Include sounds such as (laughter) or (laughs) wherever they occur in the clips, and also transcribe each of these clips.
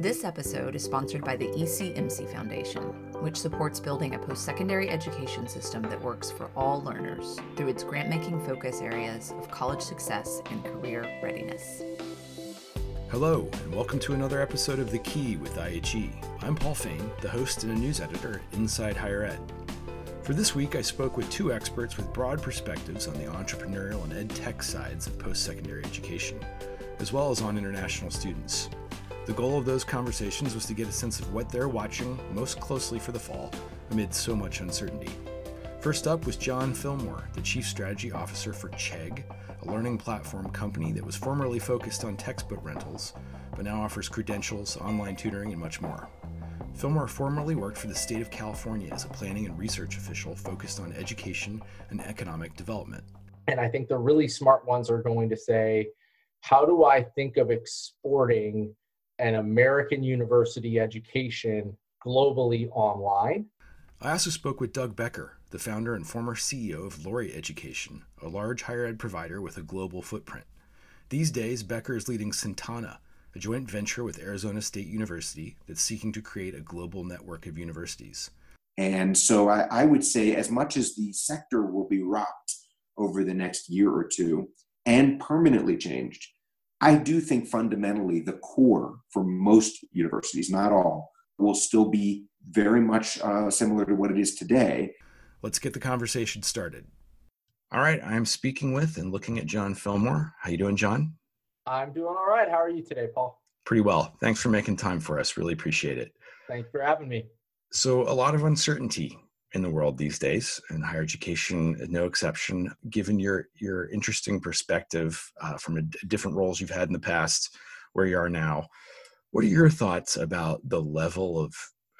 This episode is sponsored by the ECMC Foundation, which supports building a post secondary education system that works for all learners through its grant making focus areas of college success and career readiness. Hello, and welcome to another episode of The Key with IHE. I'm Paul Fain, the host and a news editor at Inside Higher Ed. For this week, I spoke with two experts with broad perspectives on the entrepreneurial and ed tech sides of post secondary education, as well as on international students. The goal of those conversations was to get a sense of what they're watching most closely for the fall amid so much uncertainty. First up was John Fillmore, the Chief Strategy Officer for Chegg, a learning platform company that was formerly focused on textbook rentals, but now offers credentials, online tutoring, and much more. Fillmore formerly worked for the state of California as a planning and research official focused on education and economic development. And I think the really smart ones are going to say, how do I think of exporting an American university education globally online. I also spoke with Doug Becker, the founder and former CEO of Laureate Education, a large higher ed provider with a global footprint. These days, Becker is leading Cintana, a joint venture with Arizona State University that's seeking to create a global network of universities. And so I, I, would say, as much as the sector will be rocked over the next year or two and permanently changed, I do think fundamentally the core for most universities, not all, will still be very much uh, similar to what it is today. Let's get the conversation started. All right, I'm speaking with and looking at John Fillmore. How you doing, John? I'm doing all right. How are you today, Paul? Pretty well. Thanks for making time for us. Really appreciate it. Thanks for having me. So, a lot of uncertainty in the world these days, and higher education no exception. Given your your interesting perspective uh, from a, different roles you've had in the past, where you are now, what are your thoughts about the level of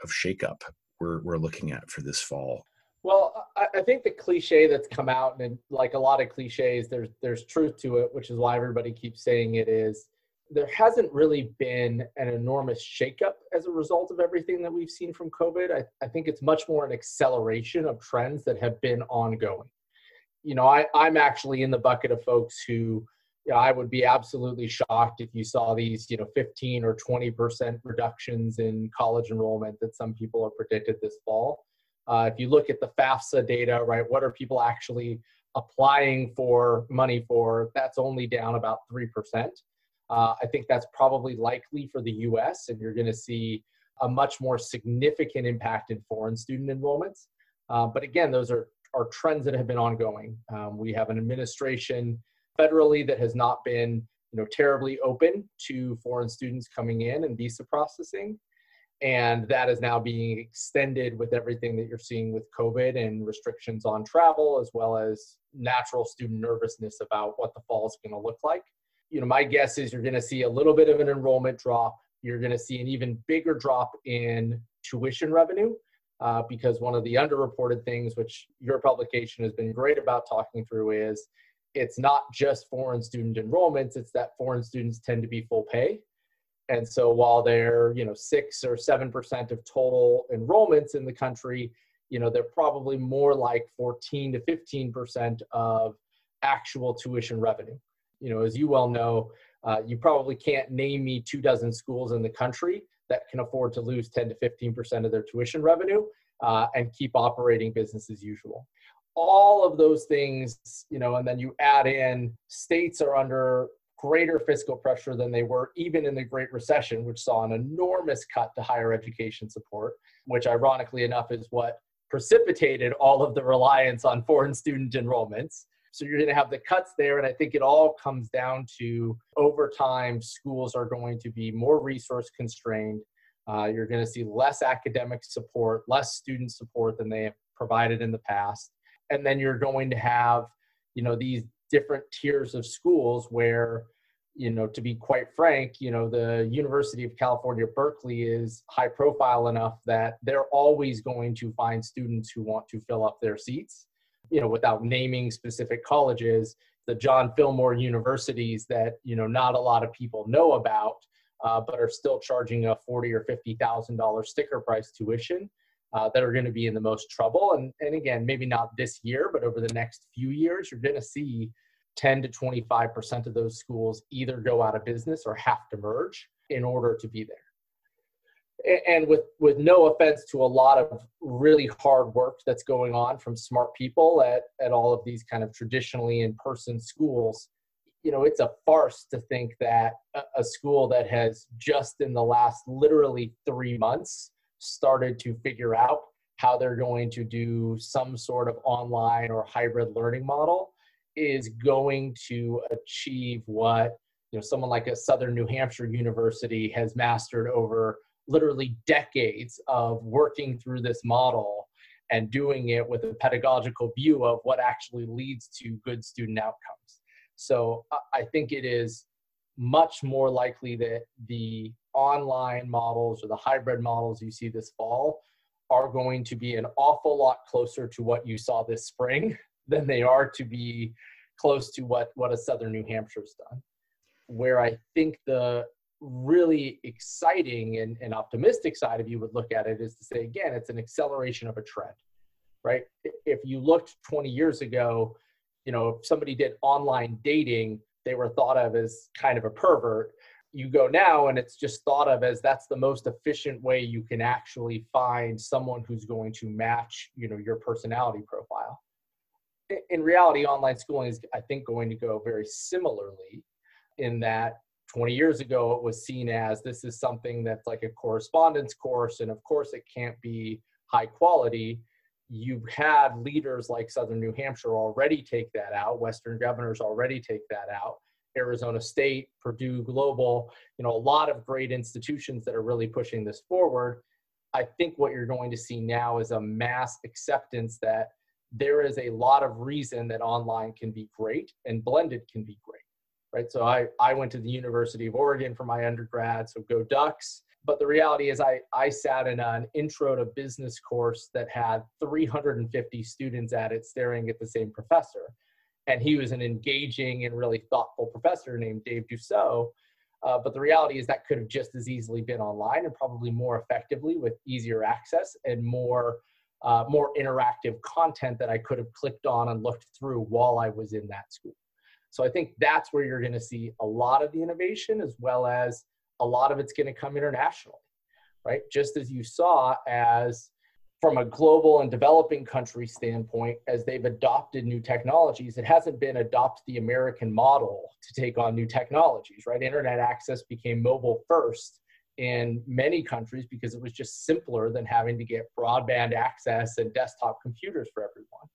of shakeup we're we're looking at for this fall? Well, I, I think the cliche that's come out, and like a lot of cliches, there's there's truth to it, which is why everybody keeps saying it is there hasn't really been an enormous shakeup as a result of everything that we've seen from COVID. I, I think it's much more an acceleration of trends that have been ongoing. You know, I, I'm actually in the bucket of folks who, you know, I would be absolutely shocked if you saw these, you know, 15 or 20% reductions in college enrollment that some people have predicted this fall. Uh, if you look at the FAFSA data, right, what are people actually applying for money for? That's only down about 3%. Uh, I think that's probably likely for the US, and you're going to see a much more significant impact in foreign student enrollments. Uh, but again, those are, are trends that have been ongoing. Um, we have an administration federally that has not been you know, terribly open to foreign students coming in and visa processing. And that is now being extended with everything that you're seeing with COVID and restrictions on travel, as well as natural student nervousness about what the fall is going to look like you know, my guess is you're going to see a little bit of an enrollment drop. You're going to see an even bigger drop in tuition revenue uh, because one of the underreported things, which your publication has been great about talking through, is it's not just foreign student enrollments; it's that foreign students tend to be full pay. And so while they're you know six or seven percent of total enrollments in the country, you know they're probably more like 14 to 15 percent of actual tuition revenue you know, as you well know, uh, you probably can't name me two dozen schools in the country that can afford to lose 10 to 15% of their tuition revenue uh, and keep operating business as usual. All of those things, you know, and then you add in states are under greater fiscal pressure than they were even in the Great Recession, which saw an enormous cut to higher education support, which ironically enough is what precipitated all of the reliance on foreign student enrollments. So you're going to have the cuts there. And I think it all comes down to over time, schools are going to be more resource constrained. Uh, you're going to see less academic support, less student support than they have provided in the past. And then you're going to have, you know, these different tiers of schools where, you know, to be quite frank, you know, the University of California, Berkeley is high profile enough that they're always going to find students who want to fill up their seats you know, without naming specific colleges, the John Fillmore universities that you know not a lot of people know about, uh, but are still charging a forty or fifty thousand dollar sticker price tuition. Uh, that are going to be in the most trouble. And, and again, maybe not this year, but over the next few years, you're going to see 10 to 25% of those schools either go out of business or have to merge in order to be there. And with with no offense to a lot of really hard work that's going on from smart people at at all of these kind of traditionally in person schools you know it's a farce to think that a, school that has just in the last literally 3 months started to figure out how they're going to do some sort of online or hybrid learning model is going to achieve what you know someone like a southern new hampshire university has mastered over literally decades of working through this model and doing it with a pedagogical view of what actually leads to good student outcomes. So i think it is much more likely that the online models or the hybrid models you see this fall are going to be an awful lot closer to what you saw this spring (laughs) than they are to be close to what what a southern new hampshire's done. Where i think the really exciting and, and optimistic side of you would look at it is to say again it's an acceleration of a trend right? If you looked 20 years ago you know if somebody did online dating they were thought of as kind of a pervert. You go now and it's just thought of as that's the most efficient way you can actually find someone who's going to match you know your personality profile. In reality online schooling is i think going to go very similarly in that 20 years ago it was seen as this is something that's like a correspondence course and of course it can't be high quality you've had leaders like southern new hampshire already take that out western governors already take that out Arizona State, Purdue Global, you know, a lot of great institutions that are really pushing this forward. I think what you're going to see now is a mass acceptance that there is a lot of reason that online can be great and blended can be great. Right. So I, I went to the University of Oregon for my undergrad, so go Ducks. But the reality is I, I sat in an intro to business course that had 350 students at it staring at the same professor and he was an engaging and really thoughtful professor named Dave Dussault. Uh, but the reality is that could have just as easily been online and probably more effectively with easier access and more uh, more interactive content that I could have clicked on and looked through while I was in that school. So I think that's where you're going to see a lot of the innovation, as well as a lot of it's going to come internationally, right? Just as you saw as from a global and developing country standpoint, as they've adopted new technologies, it hasn't been adopt the American model to take on new technologies, right? Internet access became mobile first in many countries because it was just simpler than having to get broadband access and desktop computers for everyone.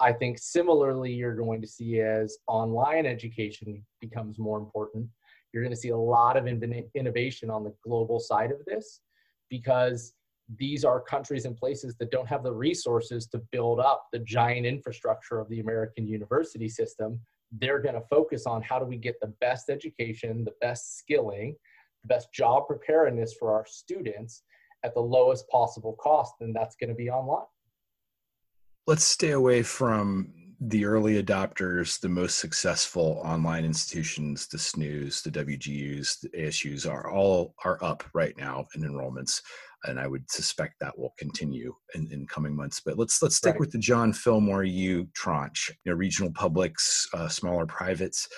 I think similarly, you're going to see as online education becomes more important, you're going to see a lot of innovation on the global side of this because these are countries and places that don't have the resources to build up the giant infrastructure of the American university system. They're going to focus on how do we get the best education, the best skilling, the best job preparedness for our students at the lowest possible cost, and that's going to be online. Let's stay away from the early adopters, the most successful online institutions, the SNHUs, the WGUs, the ASUs are all are up right now in enrollments and I would suspect that will continue in, in coming months. But let's let's stick right. with the John Fillmore U tranche, you know, regional publics, uh, smaller privates.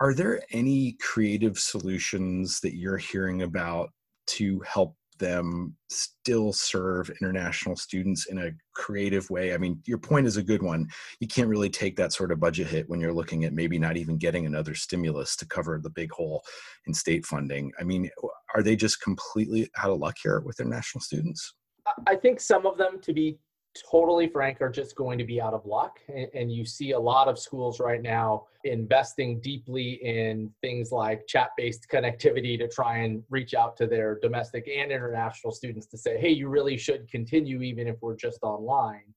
Are there any creative solutions that you're hearing about to help them still serve international students in a creative way? I mean, your point is a good one. You can't really take that sort of budget hit when you're looking at maybe not even getting another stimulus to cover the big hole in state funding. I mean, are they just completely out of luck here with their national students? I think some of them, to be totally frank, are just going to be out of luck. And, you see a lot of schools right now investing deeply in things like chat based connectivity to try and reach out to their domestic and international students to say, hey, you really should continue even if we're just online.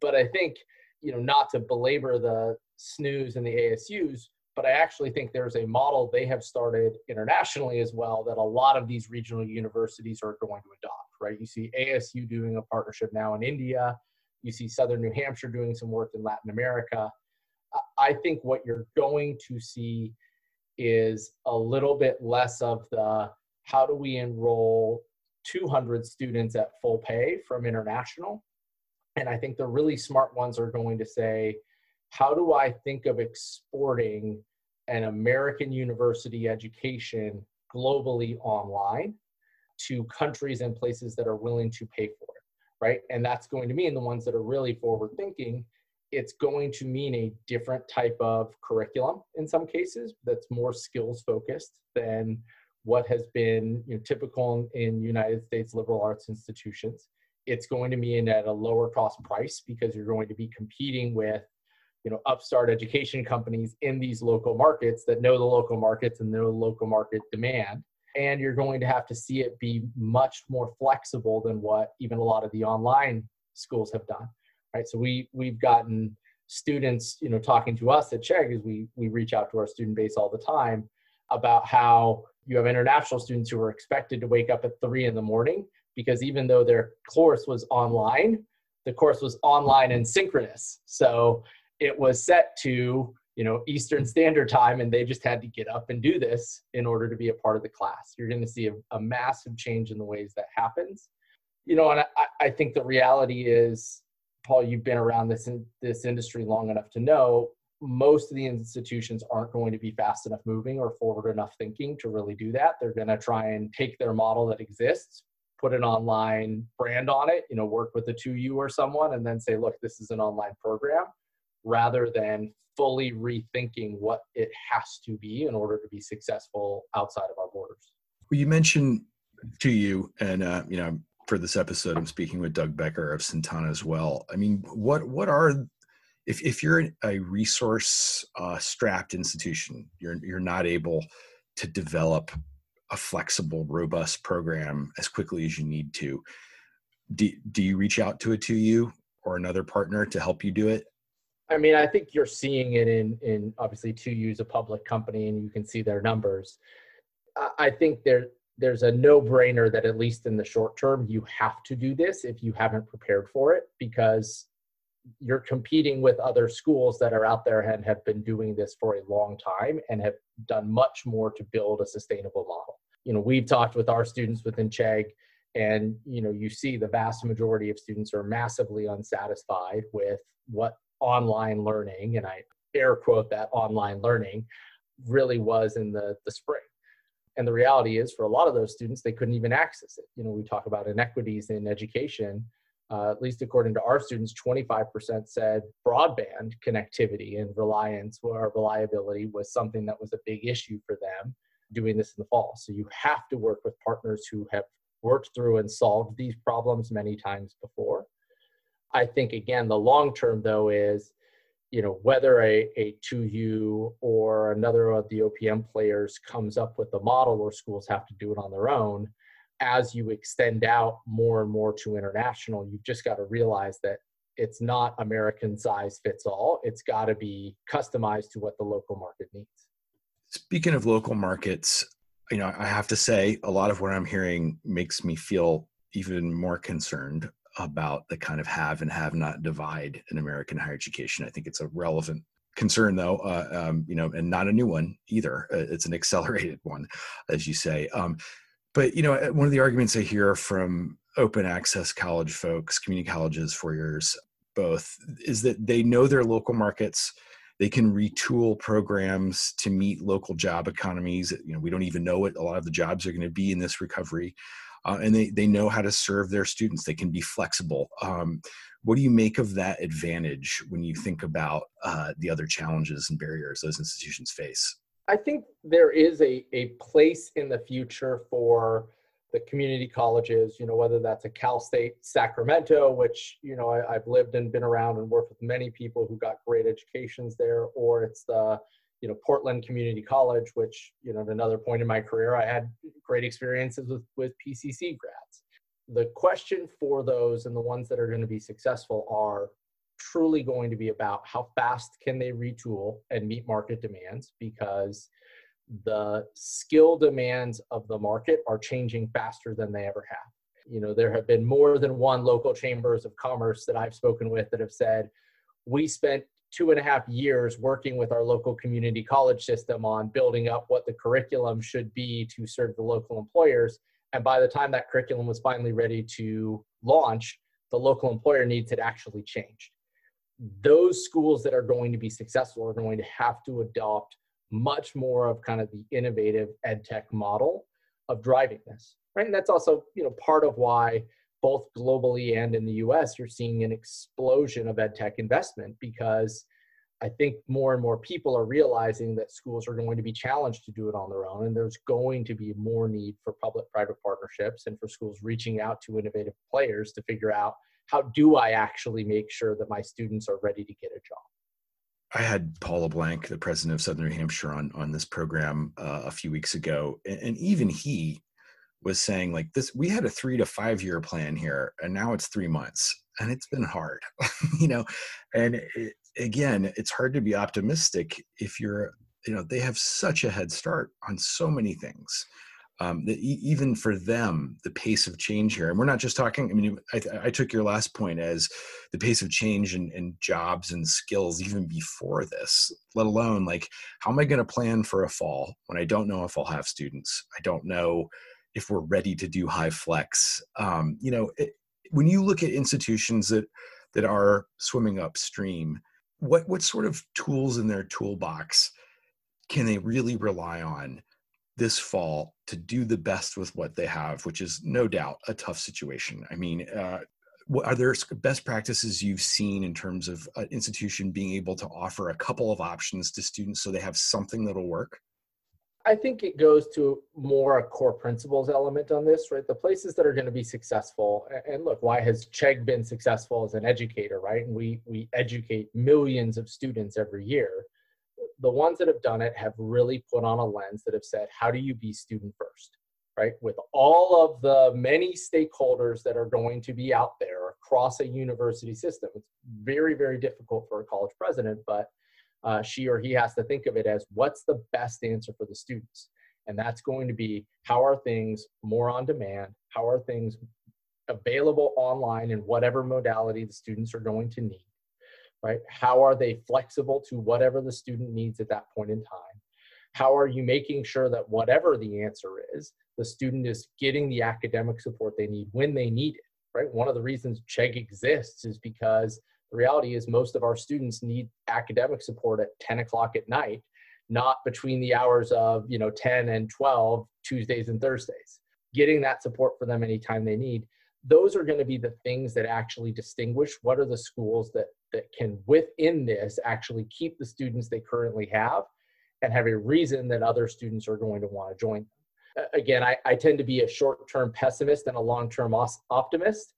But I think, you know, not to belabor the SNHUs and the ASUs, but I actually think there's a model they have started internationally as well that a lot of these regional universities are going to adopt, right? You see ASU doing a partnership now in India, you see Southern New Hampshire doing some work in Latin America. I think what you're going to see is a little bit less of the how do we enroll 200 students at full pay from international. And I think the really smart ones are going to say, how do I think of exporting an American university education globally online to countries and places that are willing to pay for it, right? And that's going to mean the ones that are really forward thinking, it's going to mean a different type of curriculum in some cases that's more skills focused than what has been you know, typical in United States liberal arts institutions. It's going to mean at a lower cost price because you're going to be competing with you know upstart education companies in these local markets that know the local markets and know the local market demand. And you're going to have to see it be much more flexible than what even a lot of the online schools have done right? So we we've gotten students you know talking to us at chegg as we we reach out to our student base all the time about how you have international students who are expected to wake up at three in the morning because even though their course was online the course was online and synchronous. So it was set to you know eastern standard time and they just had to get up and do this in order to be a part of the class. You're going to see a, a massive change in the ways that happens. You know and I, I think the reality is paul you've been around this in, this industry long enough to know most of the institutions aren't going to be fast enough moving or forward enough thinking to really do that. They're going to try and take their model that exists put an online brand on it you know work with a 2u or someone and then say look this is an online program rather than fully rethinking what it has to be in order to be successful outside of our borders. Well, you mentioned 2U, and uh, you know, for this episode, I'm speaking with Doug Becker of Cintana as well. I mean, what what are if if you're a resource uh, strapped institution, you're you're not able to develop a flexible, robust program as quickly as you need to. Do, do you reach out to a 2U or another partner to help you do it? I mean, I think you're seeing it in in obviously 2U a public company, and you can see their numbers. I think there there's a no brainer that at least in the short term you have to do this if you haven't prepared for it because you're competing with other schools that are out there and have been doing this for a long time and have done much more to build a sustainable model. You know, we've talked with our students within Chegg and you know you see the vast majority of students are massively unsatisfied with what online learning, and I air quote that online learning, really was in the, the spring. And the reality is, for a lot of those students, they couldn't even access it. You know, we talk about inequities in education. Uh, at least according to our students, 25% said broadband connectivity and reliance or reliability was something that was a big issue for them doing this in the fall. So you have to work with partners who have worked through and solved these problems many times before. I think again, the long term though is, you know, whether a, a 2U or another of the OPM players comes up with the model or schools have to do it on their own, as you extend out more and more to international, you've just got to realize that it's not American size fits all. It's got to be customized to what the local market needs. Speaking of local markets, you know, I have to say a lot of what I'm hearing makes me feel even more concerned about the kind of have and have not divide in American higher education. I think it's a relevant concern though uh, um, you know and not a new one either. Uh, it's an (laughs) accelerated one as you say. Um, but you know uh, one of the arguments i hear from open access college folks community colleges four years both is that they know their local markets. They can retool programs to meet local job economies. You know we don't even know what a lot of the jobs are going to be in this recovery uh, and they, they know how to serve their students. They can be flexible. Um, what do you make of that advantage when you think about uh, the other challenges and barriers those institutions face? I think there is a, a place in the future for the community colleges, you know, whether that's a Cal State Sacramento, which, you know, I, have lived and been around and worked with many people who got great educations there, or it's the you know Portland Community College, which you know at another point in my career I had great experiences with with PCC grads. The question for those and the ones that are going to be successful are truly going to be about how fast can they retool and meet market demands because the skill demands of the market are changing faster than they ever have. You know, there have been more than one local chambers of commerce that I've spoken with that have said, we spent two and a half years working with our local community college system on building up what the curriculum should be to serve the local employers. And by the time that curriculum was finally ready to launch, the local employer needs had actually changed. Those schools that are going to be successful are going to have to adopt much more of kind of the innovative ed tech model of driving this. right? And that's also, you know, part of why both globally and in the US, you're seeing an explosion of ed tech investment because I think more and more people are realizing that schools are going to be challenged to do it on their own, and there's going to be more need for public private partnerships and for schools reaching out to innovative players to figure out how do I actually make sure that my students are ready to get a job. I had Paul LeBlanc, the president of Southern New Hampshire, on on this program uh, a few weeks ago, and, and even he was saying like this: we had a three to five year plan here, and now it's three months, and it's been hard, (laughs) you know. And it, again, it's hard to be optimistic if you're, you know, they have such a head start on so many things um, that even for them, the pace of change here, and we're not just talking, I mean, I, I took your last point as the pace of change in jobs and skills even before this, let alone like, how am I going to plan for a fall when I don't know if I'll have students? I don't know if we're ready to do HyFlex. Um, you know, it, when you look at institutions that, that are swimming upstream, what, what sort of tools in their toolbox can they really rely on this fall to do the best with what they have, which is no doubt a tough situation. I mean, uh, are there best practices you've seen in terms of an institution being able to offer a couple of options to students so they have something that'll work? I think it goes to more a core principles element on this, right? The places that are going to be successful, and look, why has Chegg been successful as an educator, right? And we we educate millions of students every year the ones that have done it have really put on a lens that have said, how do you be student first, right? With all of the many stakeholders that are going to be out there across a university system, it's very, very difficult for a college president, but uh, she or he has to think of it as what's the best answer for the students. And that's going to be how are things more on demand? How are things available online in whatever modality the students are going to need? right? How are they flexible to whatever the student needs at that point in time? How are you making sure that whatever the answer is, the student is getting the academic support they need when they need it, right? One of the reasons Chegg exists is because the reality is most of our students need academic support at 10 o'clock at night, not between the hours of, you know, 10 and 12, Tuesdays and Thursdays. Getting that support for them anytime they need those are going to be the things that actually distinguish what are the schools that that can within this actually keep the students they currently have and have a reason that other students are going to want to join them again i, I tend to be a short-term pessimist and a long-term optimist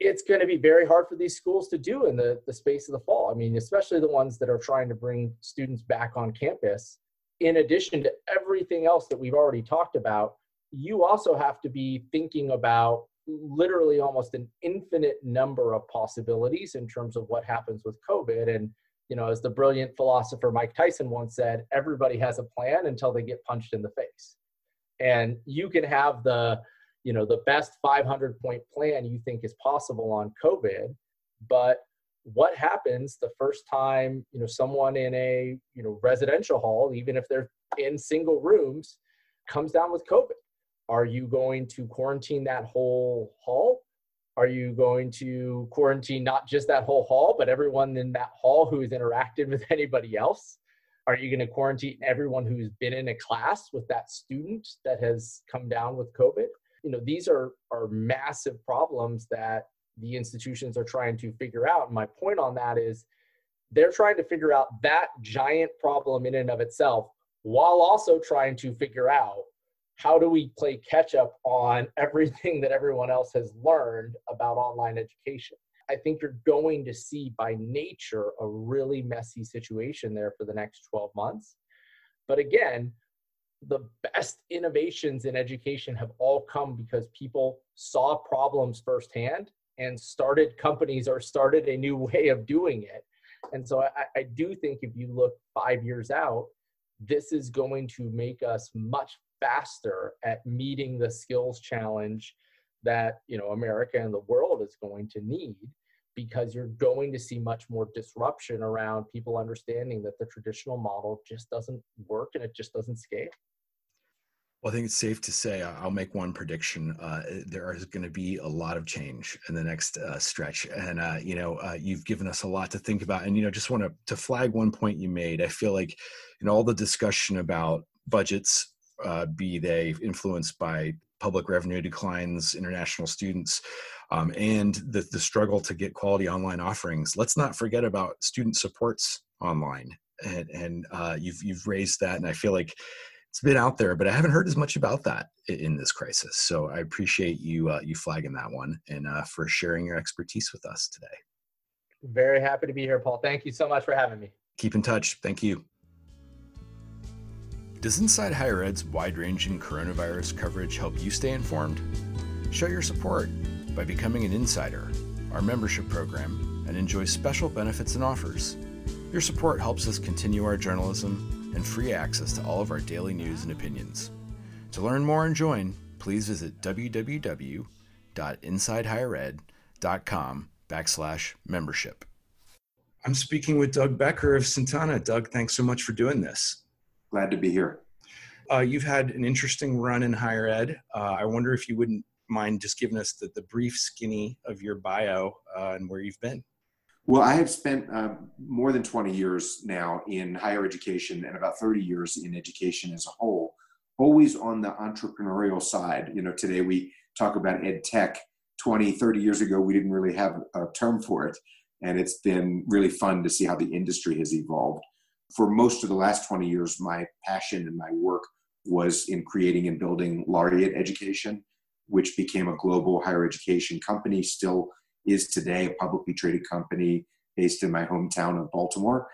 it's going to be very hard for these schools to do in the, the space of the fall i mean especially the ones that are trying to bring students back on campus in addition to everything else that we've already talked about you also have to be thinking about literally almost an infinite number of possibilities in terms of what happens with COVID. And, you know, as the brilliant philosopher Mike Tyson once said, everybody has a plan until they get punched in the face. And you can have the, you know, the best 500 point plan you think is possible on COVID, but what happens the first time, you know, someone in a, you know, residential hall, even if they're in single rooms, comes down with COVID? Are you going to quarantine that whole hall? Are you going to quarantine not just that whole hall, but everyone in that hall who has interacted with (laughs) anybody else? Are you going to quarantine everyone who's been in a class with that student that has come down with COVID? You know, these are, are massive problems that the institutions are trying to figure out. And my point on that is they're trying to figure out that giant problem in and of itself while also trying to figure out how do we play catch up on (laughs) everything that everyone else has learned about online education? I think you're going to see by nature a really messy situation there for the next 12 months. But again, the best innovations in education have all come because people saw problems firsthand and started companies or started a new (laughs) way of doing it. And so I, I do think if you look five years out, this is going to make us much faster at meeting the skills challenge that you know America and the world is going to need because you're going to see much more disruption around people understanding that the traditional model just doesn't work and it just doesn't scale. Well, I think it's safe to say I'll make one prediction. Uh, there is going to be a lot of change in the next uh, stretch, and uh, you know uh, you've given us a lot to think about. And you know, just want to to flag one point you made. I feel like in all the discussion about budgets uh, be they influenced by public revenue declines, international students, um, and the, the struggle to get quality online offerings. Let's not forget about student supports online. And, and uh, you've, you've raised that, and I feel like it's been out there, but I haven't heard as much about that in this crisis. So I appreciate you uh, you flagging that one and uh, for sharing your expertise with us today. Very happy to be here, Paul. Thank you so much for having me. Keep in touch. Thank you. Does Inside Higher Ed's wide ranging coronavirus coverage help you stay informed? Show your support by becoming an insider, our membership program, and enjoy special benefits and offers. Your support helps us continue our journalism and free access to all of our daily news and opinions. To learn more and join, please visit www.insidehighered.com backslash membership. I'm speaking with Doug Becker of Cintana. Doug, thanks so much for doing this. Glad to be here. Uh, you've had an interesting run in higher ed. Uh, I wonder if you wouldn't mind just giving us the, the brief skinny of your bio uh, and where you've been. Well, I have spent uh, more than 20 years now in higher education and about 30 years in education as a whole, always on the entrepreneurial side. You know, today we talk about ed tech. 20, 30 years ago, we didn't really have a term for it. And it's been really fun to see how the industry has evolved for most of the last 20 years, my passion and my work was in creating and building Laureate Education, which became a global higher education company, still is today a publicly traded company based in my hometown of Baltimore.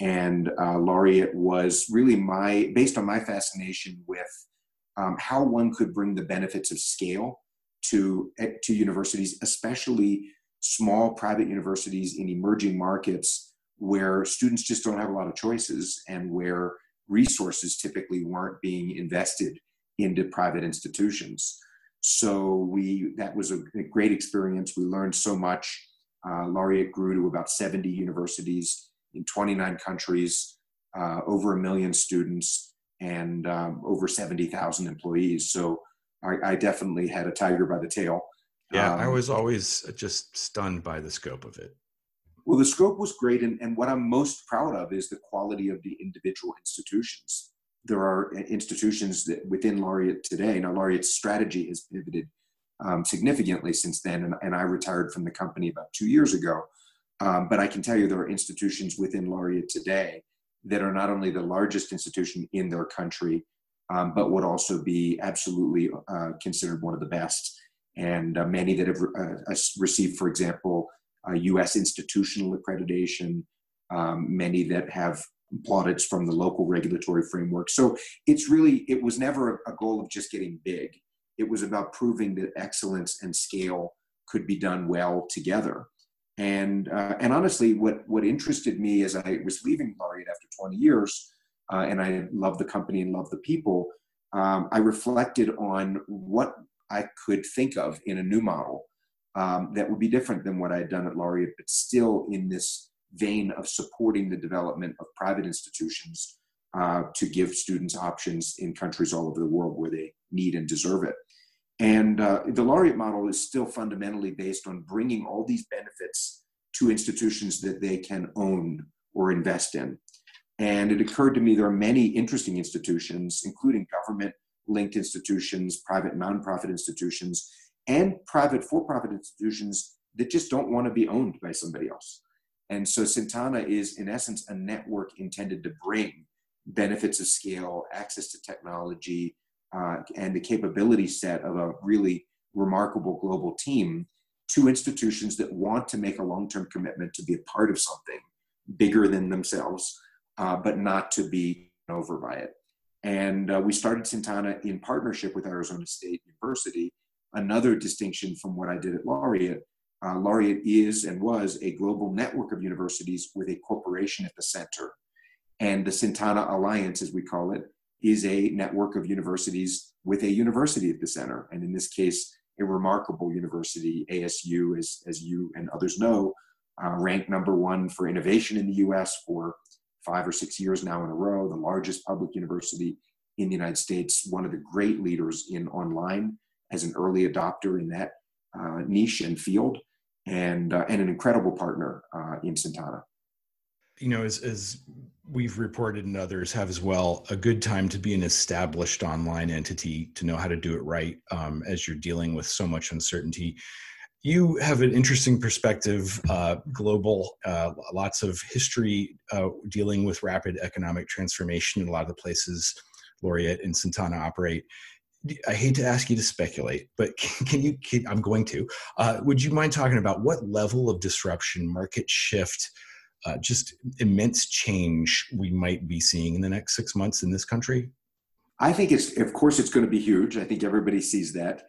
And uh, Laureate was really my, based on my fascination with um, how one could bring the benefits of scale to, eh, to universities, especially small private universities in emerging markets where students just don't have a lot of choices and where resources typically weren't being invested into private institutions. So we that was a, a great experience. We learned so much. Uh, Laureate grew to about 70 universities in 29 countries, uh, over a million students, and um, over 70,000 employees. So I, I, definitely had a tiger by the tail. Yeah, um, I was always just stunned by the scope of it. Well, the scope was great, and, and what I'm most proud of is the quality of the individual institutions. There are institutions that within Laureate today. Now, Laureate's strategy has pivoted um, significantly since then, and, and, I retired from the company about two years ago. Um, but I can tell you there are institutions within Laureate today that are not only the largest institution in their country, um, but would also be absolutely uh, considered one of the best. And uh, many that have uh, received, for example, uh, US institutional accreditation, um, many that have plaudits from the local regulatory framework. So it's really, it was never a goal of just getting big. It was about proving that excellence and scale could be done well together. And, uh, and honestly, what, what interested me as I was leaving Laureate after 20 years, uh, and I love the company and love the people, um, I reflected on what I could think of in a new model um, that would be different than what I had done at Laureate, but still in this vein of supporting the development of private institutions uh, to give students options in countries all over the world where they need and deserve it. And uh, the Laureate model is still fundamentally based on bringing all these benefits to institutions that they can own or invest in. And it occurred to me there are many interesting institutions, including government linked institutions, private nonprofit institutions, and private for-profit institutions that just don't want to be owned by somebody else. And so Cintana is, in essence, a network intended to bring benefits of scale, access to technology, uh, and the capability set of a really remarkable global team to institutions that want to make a long-term commitment to be a part of something bigger than themselves, uh, but not to be over by it. And uh, we started Cintana in partnership with Arizona State University another distinction from what I did at Laureate. Uh, Laureate is and was a global network of universities with a corporation at the center. And the Cintana Alliance, as we call it, is a network of universities with a university at the center. And in this case, a remarkable university, ASU, as, as you and others know, uh, ranked number one for innovation in the US for five or six years now in a row, the largest public university in the United States, one of the great leaders in online as an early adopter in that uh, niche and field, and uh, and an incredible partner uh, in Cintana. you know, as, as we've reported and others have as well, a good time to be an established online entity to know how to do it right um, as you're dealing with so much uncertainty. You have an interesting perspective, uh, global, uh, lots of history uh, dealing with rapid economic transformation in a lot of the places Laureate and Cintana operate. I hate to ask you to speculate, but (laughs) can you? Can, I'm going to. Uh, would you mind talking about what level of disruption, market shift, uh, just immense change we might be seeing in the next six months in this country? I think it's, of course, it's going to be huge. I think everybody sees that.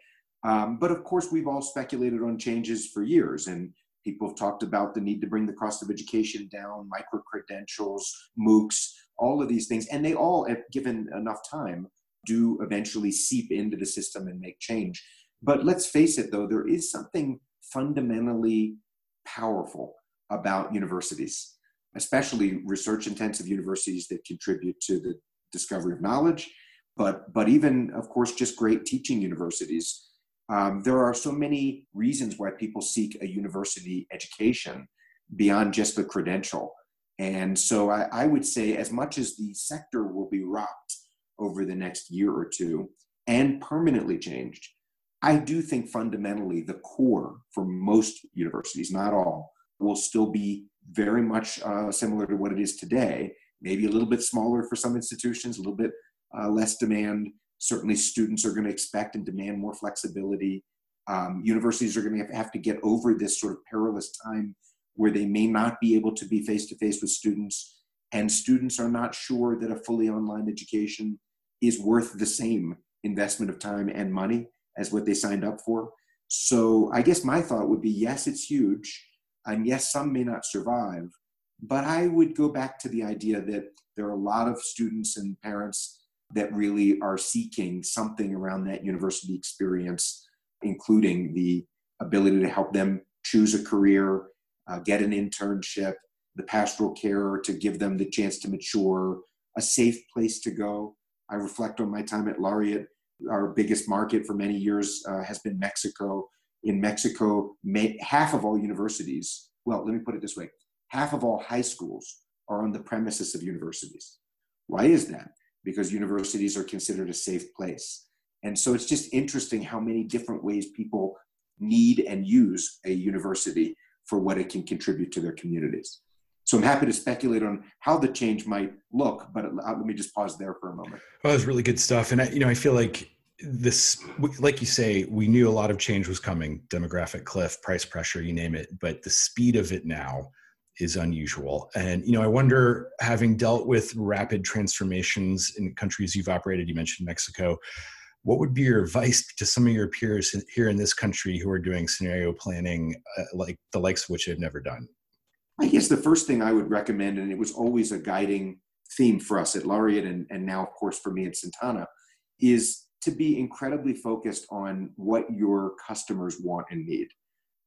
Um, but of course, we've all speculated on changes for years, and people have talked about the need to bring the cost of education down, micro credentials, MOOCs, all of these things, and they all, given enough time, do eventually seep into the system and make change. But let's face it, though, there is something fundamentally powerful about universities, especially research intensive universities that contribute to the discovery of knowledge, but, but even, of course, just great teaching universities. Um, there are so many reasons why people seek a university education beyond just the credential. And so I, I would say, as much as the sector will be rocked over the next year or two and permanently changed, I do think fundamentally the core for most universities, not all, will still be very much uh, similar to what it is today. Maybe a little bit smaller for some institutions, a little bit uh, less demand. Certainly, students are going to expect and demand more flexibility. Um, universities are going to have to get over this sort of perilous time where they may not be able to be face to face with students, and students are not sure that a fully online education is worth the same investment of time and money as what they signed up for. So, I guess my thought would be yes, it's huge and yes, some may not survive, but I would go back to the idea that there are a lot of students and parents that really are seeking something around that university experience, including the ability to help them choose a career, uh, get an internship, the pastoral care to give them the chance to mature, a safe place to go. I reflect on my time at Laureate. Our biggest market for many years uh, has been Mexico in Mexico, half of all universities, well, let me put it this way half of all high schools are on the premises of universities. Why is that? Because universities are considered a safe place. And so it's just interesting how many different ways people need and use a university for what it can contribute to their communities. So I'm happy to speculate on how the change might look, but uh, let me just pause there for a moment. Well, that was really good stuff. And I, you know, I feel like this like you say we knew a lot of change was coming demographic cliff price pressure you name it but the speed of it now is unusual and you know i wonder having dealt with rapid transformations in countries you've operated you mentioned mexico what would be your advice to some of your peers here in this country who are doing scenario planning uh, like the likes of which they've never done i guess the first thing i would recommend and it was always a guiding theme for us at laureate and, and now of course for me at cintana is to be incredibly focused on what your customers want and need.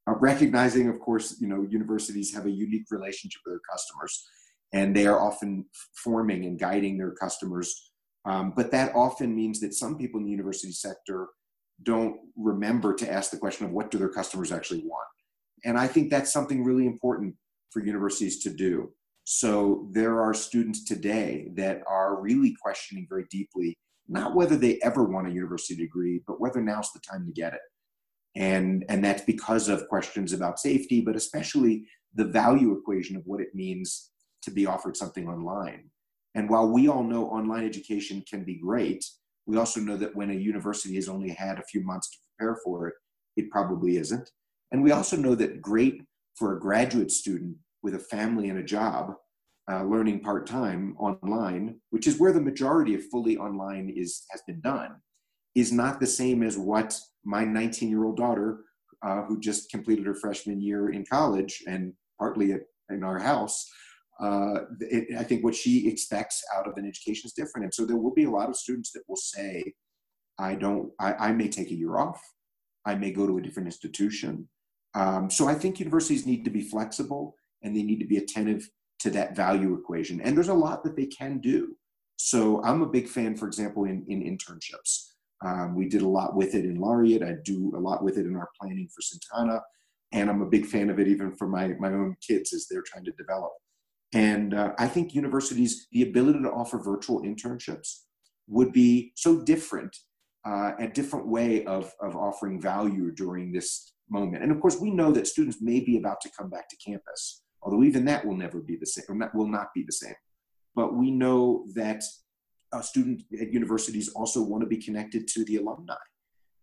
Uh, recognizing, of course, you know, universities have a unique relationship with their customers, and they are often forming and guiding their customers. Um, but that often means that some people in the university sector don't remember to ask the question of what do their customers actually want. And I think that's something really important for universities to do. So there are students today that are really questioning very deeply not whether they ever want a university degree, but whether now's the time to get it. And, and that's because of questions about safety, but especially the value equation of what it means to be offered something online. And while we all know online education can be great, we also know that when a university has only had a few months to prepare for it, it probably isn't. And we also know that great for a graduate student with a family and a job uh, learning part time online, which is where the majority of fully online is has been done, is not the same as what my 19 year old daughter, uh, who just completed her freshman year in college and partly at, in our house, uh, it, I think what she expects out of an education is different. And so there will be a lot of students that will say, I don't, I, I may take a year off. I may go to a different institution. Um, so I think universities need to be flexible and they need to be attentive to that value equation. And there's a lot that they can do. So I'm a big fan, for example, in, in internships. Um, we did a lot with it in Laureate. I do a lot with it in our planning for Cintana. And I'm a big fan of it even for my, my own kids as they're trying to develop. And uh, I think universities, the ability to offer virtual internships would be so different, uh, a different way of, of offering value during this moment. And of course, we know that students may be about to come back to campus, although even that will never be the same, or will not be the same. But we know that uh, students at universities also want to be connected to the alumni.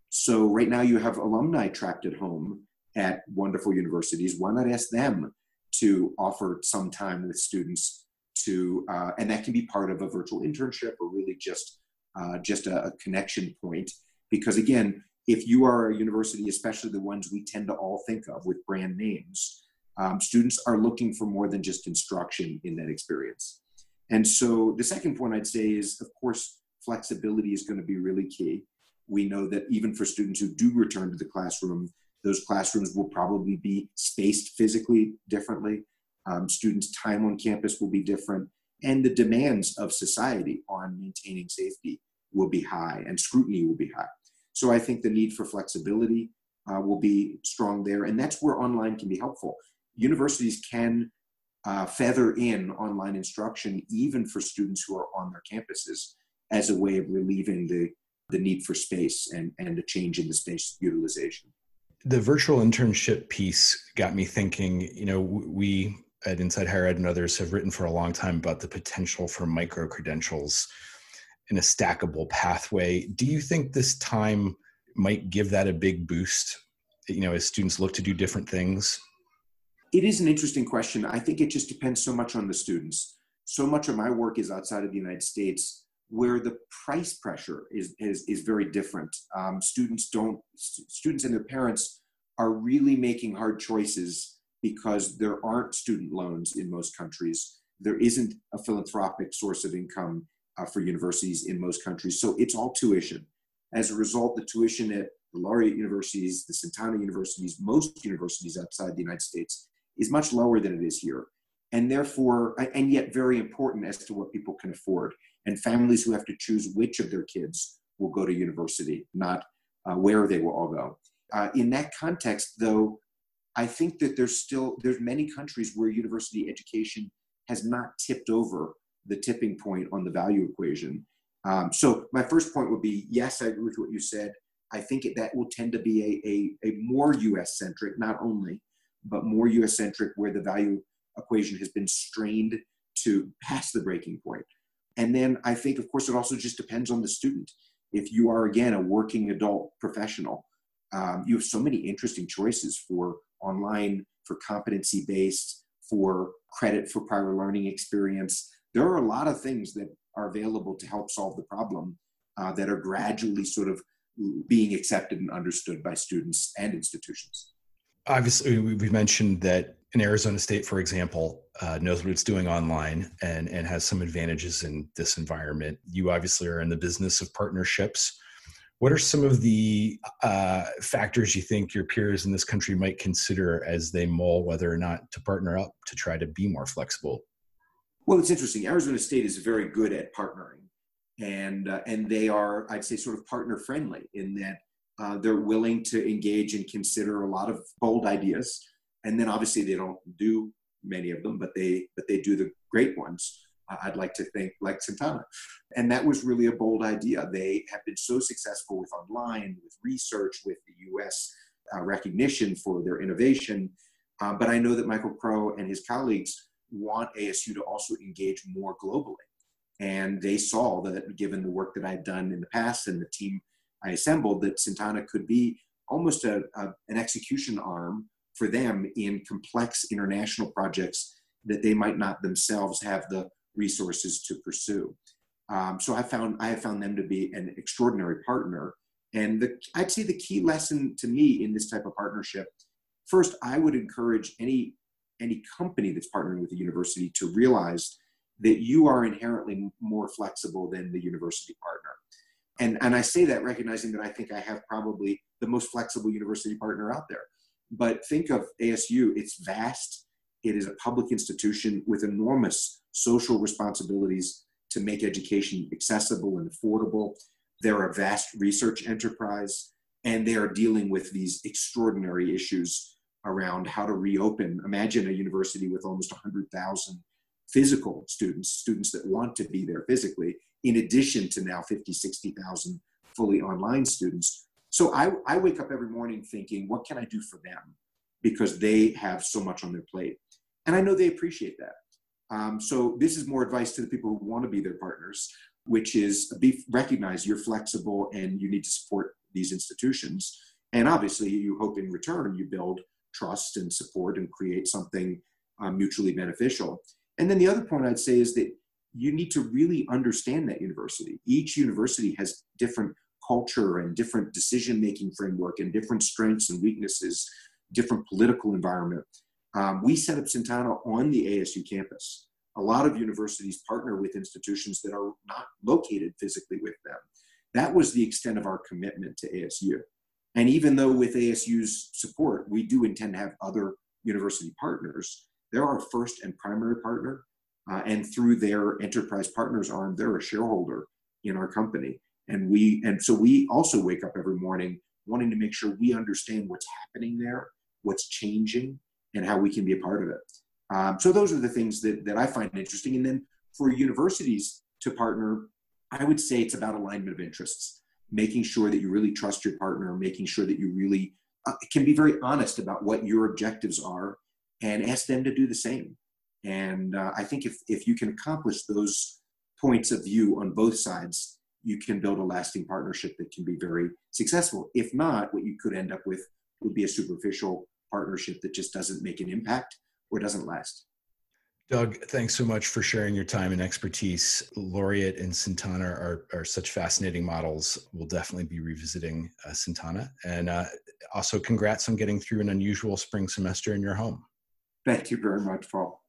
So right now you have alumni trapped at home at wonderful universities. Why not ask them to offer some time with students to, uh, and that can be part of a virtual internship or really just uh, just a, a, connection point. Because again, if you are a university, especially the ones we tend to all think of with brand names, um, students are looking for more than just instruction in that experience. And so the second point I'd say is, of course, flexibility is going to be really key. We know that even for students who do return to the classroom, those classrooms will probably be spaced physically differently. Um, students' time on campus will be different, and the demands of society on maintaining safety will be high, and scrutiny will be high. So I think the need for flexibility uh, will be strong there, and that's where online can be helpful. Universities can uh, feather in online instruction even for students who are on their campuses as a way of relieving the, the need for space and, and the change in the space utilization the virtual internship piece got me thinking you know we at inside higher ed and others have written for a long time about the potential for micro credentials in a stackable pathway do you think this time might give that a big boost you know as students look to do different things it is an interesting question i think it just depends so much on the students so much of my work is outside of the united states where the price pressure is, is, is very different. Um, students don't, st- students and their parents are really making hard choices because there aren't student loans in most countries. There isn't a philanthropic source of income uh, for universities in most countries. So it's all tuition. As a result, the tuition at the laureate universities, the Cintana universities, most universities outside the United States is much lower than it is here. And therefore, and yet very important as to what people can afford and families who have to choose which of their kids will go to university, not uh, where they will all go. Uh, in that context, though, I think that there's still there's many countries where university education has not tipped over the tipping point on the value equation. Um, so my first point would be yes, I agree with what you said. I think that will tend to be a, a, a more U.S. centric, not only, but more U.S. centric, where the value equation has been strained to pass the breaking point. And then I think, of course, it also just depends on the student. If you are, again, a working adult professional, um, you have so many interesting choices for online, for competency based, for credit for prior learning experience. There are a lot of things that are available to help solve the problem uh, that are gradually sort of being accepted and understood by students and institutions. Obviously, we mentioned that in Arizona State, for example, uh, knows what it's doing online and, and has some advantages in this environment. You obviously are in the business of partnerships. What are some of the uh, factors you think your peers in this country might consider as they mull whether or not to partner up to try to be more flexible? Well, it's interesting. Arizona State is very good at partnering, and uh, and they are, I'd say, sort of partner friendly in that uh, they're willing to engage and consider a lot of bold ideas and then obviously they don't do many of them, but they but they do the great ones. Uh, I'd like to think like Cintana, and that was really a bold idea. They have been so successful with online, with research, with the U.S. Uh, recognition for their innovation. Um, but I know that Michael Crow and his colleagues want ASU to also engage more globally. And they saw that given the work that I'd done in the past and the team I assembled, that Cintana could be almost a, a, an execution arm for them in complex international projects that they might not themselves have the resources to pursue. Um, so I found I have found them to be an extraordinary partner. And the, I'd say the key lesson to me in this type of partnership, first, I would encourage any any company that's partnering with the university to realize that you are inherently more flexible than the university partner. And, and I say that recognizing that I think I have probably the most flexible university partner out there. But think of ASU, it's vast. It is a public institution with enormous social responsibilities to make education accessible and affordable. They're a vast research enterprise, and they are dealing with these extraordinary issues around how to reopen. Imagine a university with almost 100,000 physical students, students that want to be there physically, in addition to now 50, 60,000 fully online students. So I, I wake up every morning thinking, what can I do for them? Because they have so much on their plate. And I know they appreciate that. Um, so this is more advice to the people who want to be their partners, which is be recognize you're flexible and you need to support these institutions. And obviously, you hope in return you build trust and support and create something um, mutually beneficial. And then the other point I'd say is that you need to really understand that university. Each university has different culture and different decision making framework and different strengths and weaknesses, different political environment. Um, we set up Cintana on the ASU campus. A lot of universities partner with institutions that are not located physically with them. That was the extent of our commitment to ASU. And even though with ASU's support, we do intend to have other university partners, they're our first and primary partner. Uh, and through their enterprise partners arm, they're a shareholder in our company. And we and so we also wake up every morning wanting to make sure we understand what's happening there, what's changing, and how we can be a part of it. Um, so those are the things that, that I find interesting. And then for universities to partner, I would say it's about alignment of interests, making sure that you really trust your partner, making sure that you really uh, can be very honest about what your objectives are and ask them to do the same. And uh, I think if, if you can accomplish those points of view on both sides, you can build a lasting partnership that can be very successful. If not, what you could end up with would be a superficial partnership that just doesn't make an impact or doesn't last. Doug, thanks so much for sharing your time and expertise. Laureate and Cintana are, are such fascinating models. We'll definitely be revisiting uh. And uh, also, congrats on getting through an unusual spring semester in your home. Thank you very much, Paul.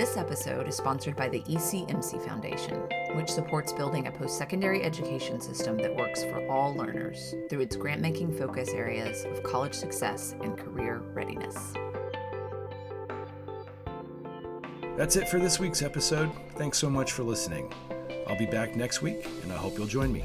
This episode is sponsored by the ECMC Foundation, which supports building a post secondary education system that works for all learners through its grant making focus areas of college success and career readiness. That's it for this week's episode. Thanks so much for listening. I'll be back next week, and I hope you'll join me.